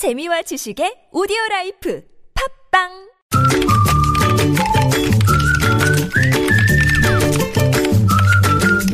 재미와 지식의 오디오 라이프 팟빵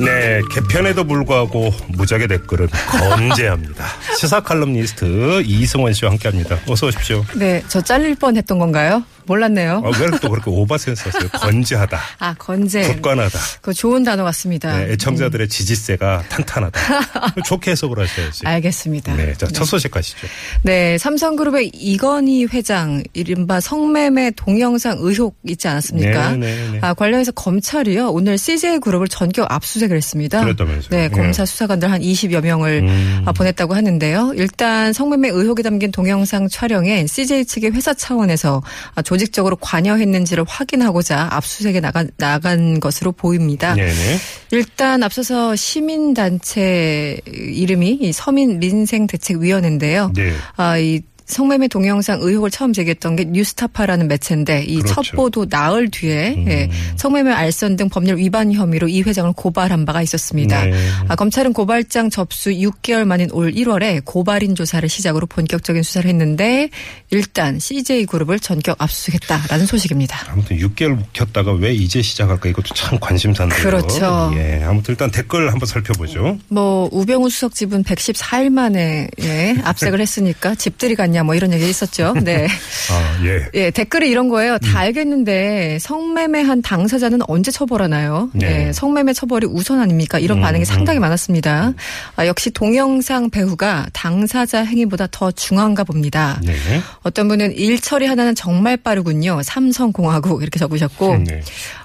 네, 개편에도 불구하고 무적의 댓글은 건재합니다. 시사 칼럼니스트 이승원 씨와 함께합니다. 어서 오십시오. 네, 저 잘릴 뻔 했던 건가요? 몰랐네요. 아, 왜 또 그렇게 over sense 썼어요? 건재하다. 아, 건재. 굳건하다. 그 좋은 단어 같습니다. 네, 애청자들의 지지세가 탄탄하다. 좋게 해석을 하셔야지. 알겠습니다. 네, 자, 첫 소식 가시죠. 네, 삼성그룹의 이건희 회장 이른바 성매매 동영상 의혹 있지 않았습니까? 네, 네, 네. 아, 관련해서 검찰이요 오늘 CJ 그룹을 전격 압수수색을 했습니다. 그랬다면서요. 네, 네. 검사 수사관들 한 20여 명을 음. 아, 보냈다고 하는데요. 일단 성매매 의혹이 담긴 동영상 촬영에 CJ 측의 회사 차원에서 아, 조직적으로 관여했는지를 확인하고자 압수수색에 나간, 나간 것으로 보입니다. 네네. 일단 앞서서 시민단체 이름이 이 서민민생대책위원회인데요. 네. 아, 이 성매매 동영상 의혹을 처음 제기했던 게 뉴스타파라는 매체인데 이첫 그렇죠. 보도 나흘 뒤에 음. 예, 성매매 알선 등 법률 위반 혐의로 이 회장을 고발한 바가 있었습니다. 네. 아, 검찰은 고발장 접수 6개월 만인 올 1월에 고발인 조사를 시작으로 본격적인 수사를 했는데 일단 CJ 그룹을 전격 압수수색했다라는 소식입니다. 아무튼 6개월 묵혔다가 왜 이제 시작할까 이것도 참 관심사인데요. 그렇죠. 예, 아무튼 일단 댓글 한번 살펴보죠. 뭐 우병우 수석 집은 114일 만에 예, 압색을 했으니까 집들이 갔냐 뭐 이런 얘기 있었죠. 네. 아, 예. 예, 댓글이 이런 거예요. 다 알겠는데 성매매한 당사자는 언제 처벌하나요? 네. 예, 성매매 처벌이 우선 아닙니까? 이런 음, 반응이 음. 상당히 많았습니다. 아, 역시 동영상 배우가 당사자 행위보다 더 중요한가 봅니다. 네. 어떤 분은 일 처리 하나는 정말 빠르군요. 삼성공화국 이렇게 적으셨고 네.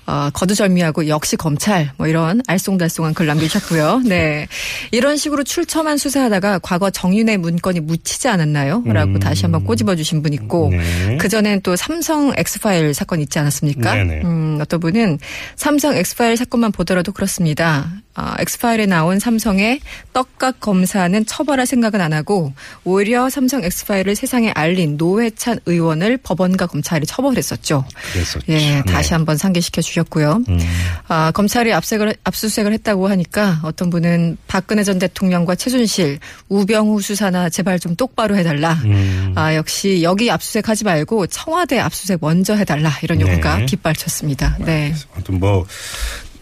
어, 거두절미하고 역시 검찰 뭐 이런 알쏭달쏭한 글 남기셨고요. 네. 이런 식으로 출처만 수사하다가 과거 정윤회 문건이 묻히지 않았나요? 라고 음. 다시 한번 꼬집어 주신 분 있고 네. 그전엔 또 삼성 엑스파일 사건 있지 않았습니까? 네네. 음, 어떤 분은 삼성 엑스파일 사건만 보더라도 그렇습니다. 아, 엑스파일에 나온 삼성의 떡값 검사는 처벌할 생각은 안 하고 오히려 삼성 엑스파일을 세상에 알린 노회찬 의원을 법원과 검찰이 처벌했었죠. 그랬었죠. 예, 다시 네. 한번 상기시켜 주셨고요. 음. 아, 검찰이 압색을, 압수수색을 했다고 하니까 어떤 분은 박근혜 전 대통령과 최순실, 우병우 수사나 제발 좀 똑바로 해달라. 음. 아, 역시 여기 압수수색 하지 말고 청와대 압수수색 먼저 해달라. 이런 요구가 네. 빗발쳤습니다. 네. 아무튼 뭐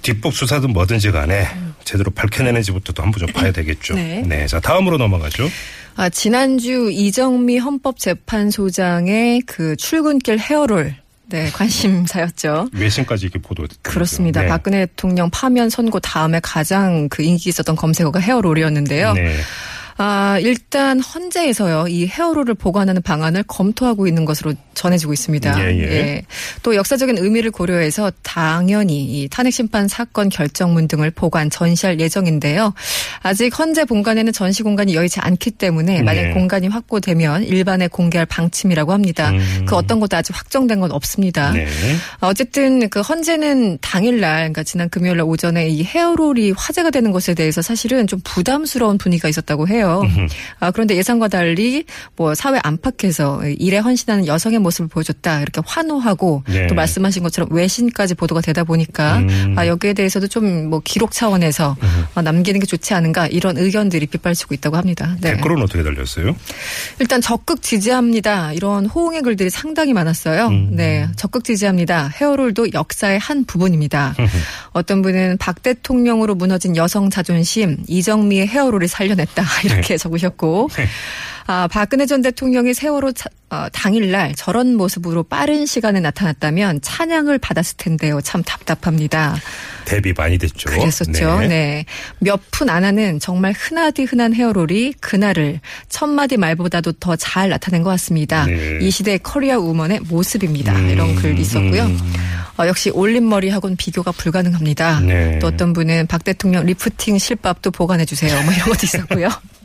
뒷북 수사든 뭐든지 간에 제대로 밝혀내는지부터도 한번 좀 봐야 되겠죠. 네. 자 다음으로 넘어가죠. 아, 지난주 이정미 헌법재판소장의 그 출근길 헤어롤. 네, 관심사였죠. 외신까지 이렇게 보도. 그렇습니다. 네. 박근혜 대통령 파면 선고 다음에 가장 그 인기 있었던 검색어가 헤어롤이었는데요. 네. 아, 일단 헌재에서요. 이 헤어롤을 보관하는 방안을 검토하고 있는 것으로 전해지고 있습니다. 예, 예. 또 역사적인 의미를 고려해서 당연히 이 탄핵 심판 사건 결정문 등을 보관 전시할 예정인데요. 아직 헌재 본관에는 전시 공간이 여의치 않기 때문에 만약 네. 공간이 확보되면 일반에 공개할 방침이라고 합니다. 음. 그 어떤 것도 아직 확정된 건 없습니다. 네. 어쨌든 그 헌재는 당일날 그러니까 지난 금요일 날 오전에 이 헤어롤이 화제가 되는 것에 대해서 사실은 좀 부담스러운 분위기가 있었다고 해요. 아, 그런데 예상과 달리 뭐 사회 안팎에서 일에 헌신하는 여성의 모습을 보여줬다 이렇게 환호하고 네. 또 말씀하신 것처럼 외신까지 보도가 되다 보니까 음. 아, 여기에 대해서도 좀 뭐 기록 차원에서 어, 남기는 게 좋지 않은가 이런 의견들이 빗발치고 있다고 합니다. 네. 댓글은 어떻게 달렸어요? 일단 적극 지지합니다. 이런 호응의 글들이 상당히 많았어요. 음. 네, 적극 지지합니다. 헤어롤도 역사의 한 부분입니다. 어떤 분은 박 대통령으로 무너진 여성 자존심 이정미의 헤어롤이 살려냈다 이렇게 적으셨고. 아, 박근혜 전 대통령이 세월호 차- 어, 당일날 저런 모습으로 빠른 시간에 나타났다면 찬양을 받았을 텐데요. 참 답답합니다. 대비 많이 됐죠. 그랬었죠. 네. 몇푼 안 하는 정말 흔하디 흔한 헤어롤이 그날을 첫 마디 말보다도 더 잘 나타낸 것 같습니다. 네. 이 시대의 커리어 우먼의 모습입니다. 음, 이런 글 있었고요. 음. 어, 역시 올림머리하고는 비교가 불가능합니다. 네. 또 어떤 분은 박 대통령 리프팅 실밥도 보관해 주세요. 뭐 이런 것도 있었고요.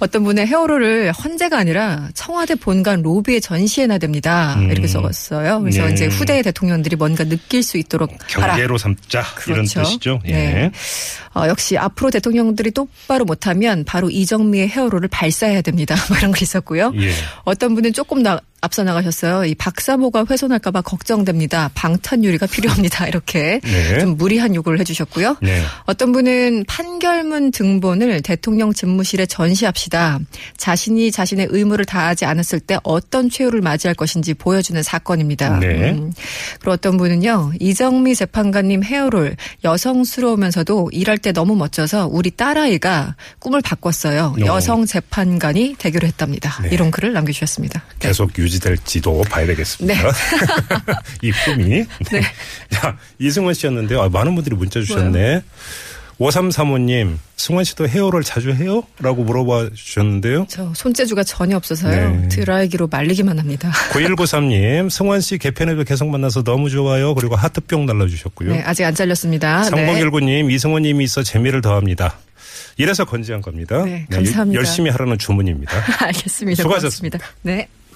어떤 분은 헤어롤을 헌재가 아니라 청와대 본관 로비에 전시해놔야 됩니다. 음. 이렇게 적었어요. 그래서 네. 이제 후대의 대통령들이 뭔가 느낄 수 있도록 하라. 경계로 삼자 이런 그렇죠. 뜻이죠. 예. 네. 어, 역시 앞으로 대통령들이 똑바로 못하면 바로 이정미의 헤어롤을 발사해야 됩니다. 뭐 이런 거 있었고요. 예. 어떤 분은 조금 나, 앞서 나가셨어요. 이 박사모가 훼손할까봐 걱정됩니다. 방탄 유리가 필요합니다. 이렇게 네. 좀 무리한 요구를 해주셨고요. 네. 어떤 분은 판결문 등본을 대통령 집무실에 전시합시다. 자신이 자신의 의무를 다하지 않았을 때 어떤 최후를 맞이할 것인지 보여주는 사건입니다. 네. 음. 그리고 어떤 분은요. 이정미 재판관님 헤어롤 여성스러우면서도 일할 때 너무 멋져서 우리 딸아이가 꿈을 바꿨어요. 어. 여성 재판관이 되기로 했답니다. 네. 이런 글을 남겨주셨습니다. 네. 계속 유 지될지도 봐야 되겠습니다. 이 꿈이. 네. 자, 이승원 씨였는데, 아, 많은 분들이 문자 주셨네. 5335님, 승원 씨도 헤어를 자주 해요? 라고 물어봐 주셨는데요. 저 손재주가 전혀 없어서요. 네. 드라이기로 말리기만 합니다. 9193님, 승원 씨 개편에도 계속 만나서 너무 좋아요. 그리고 하트뿅 날라주셨고요. 네, 아직 안 잘렸습니다. 네. 3019님, 이승원님이 있어 재미를 더합니다. 이래서 건지한 겁니다. 네, 감사합니다. 열심히 하라는 주문입니다. 알겠습니다. 수고하셨습니다. 고맙습니다. 네.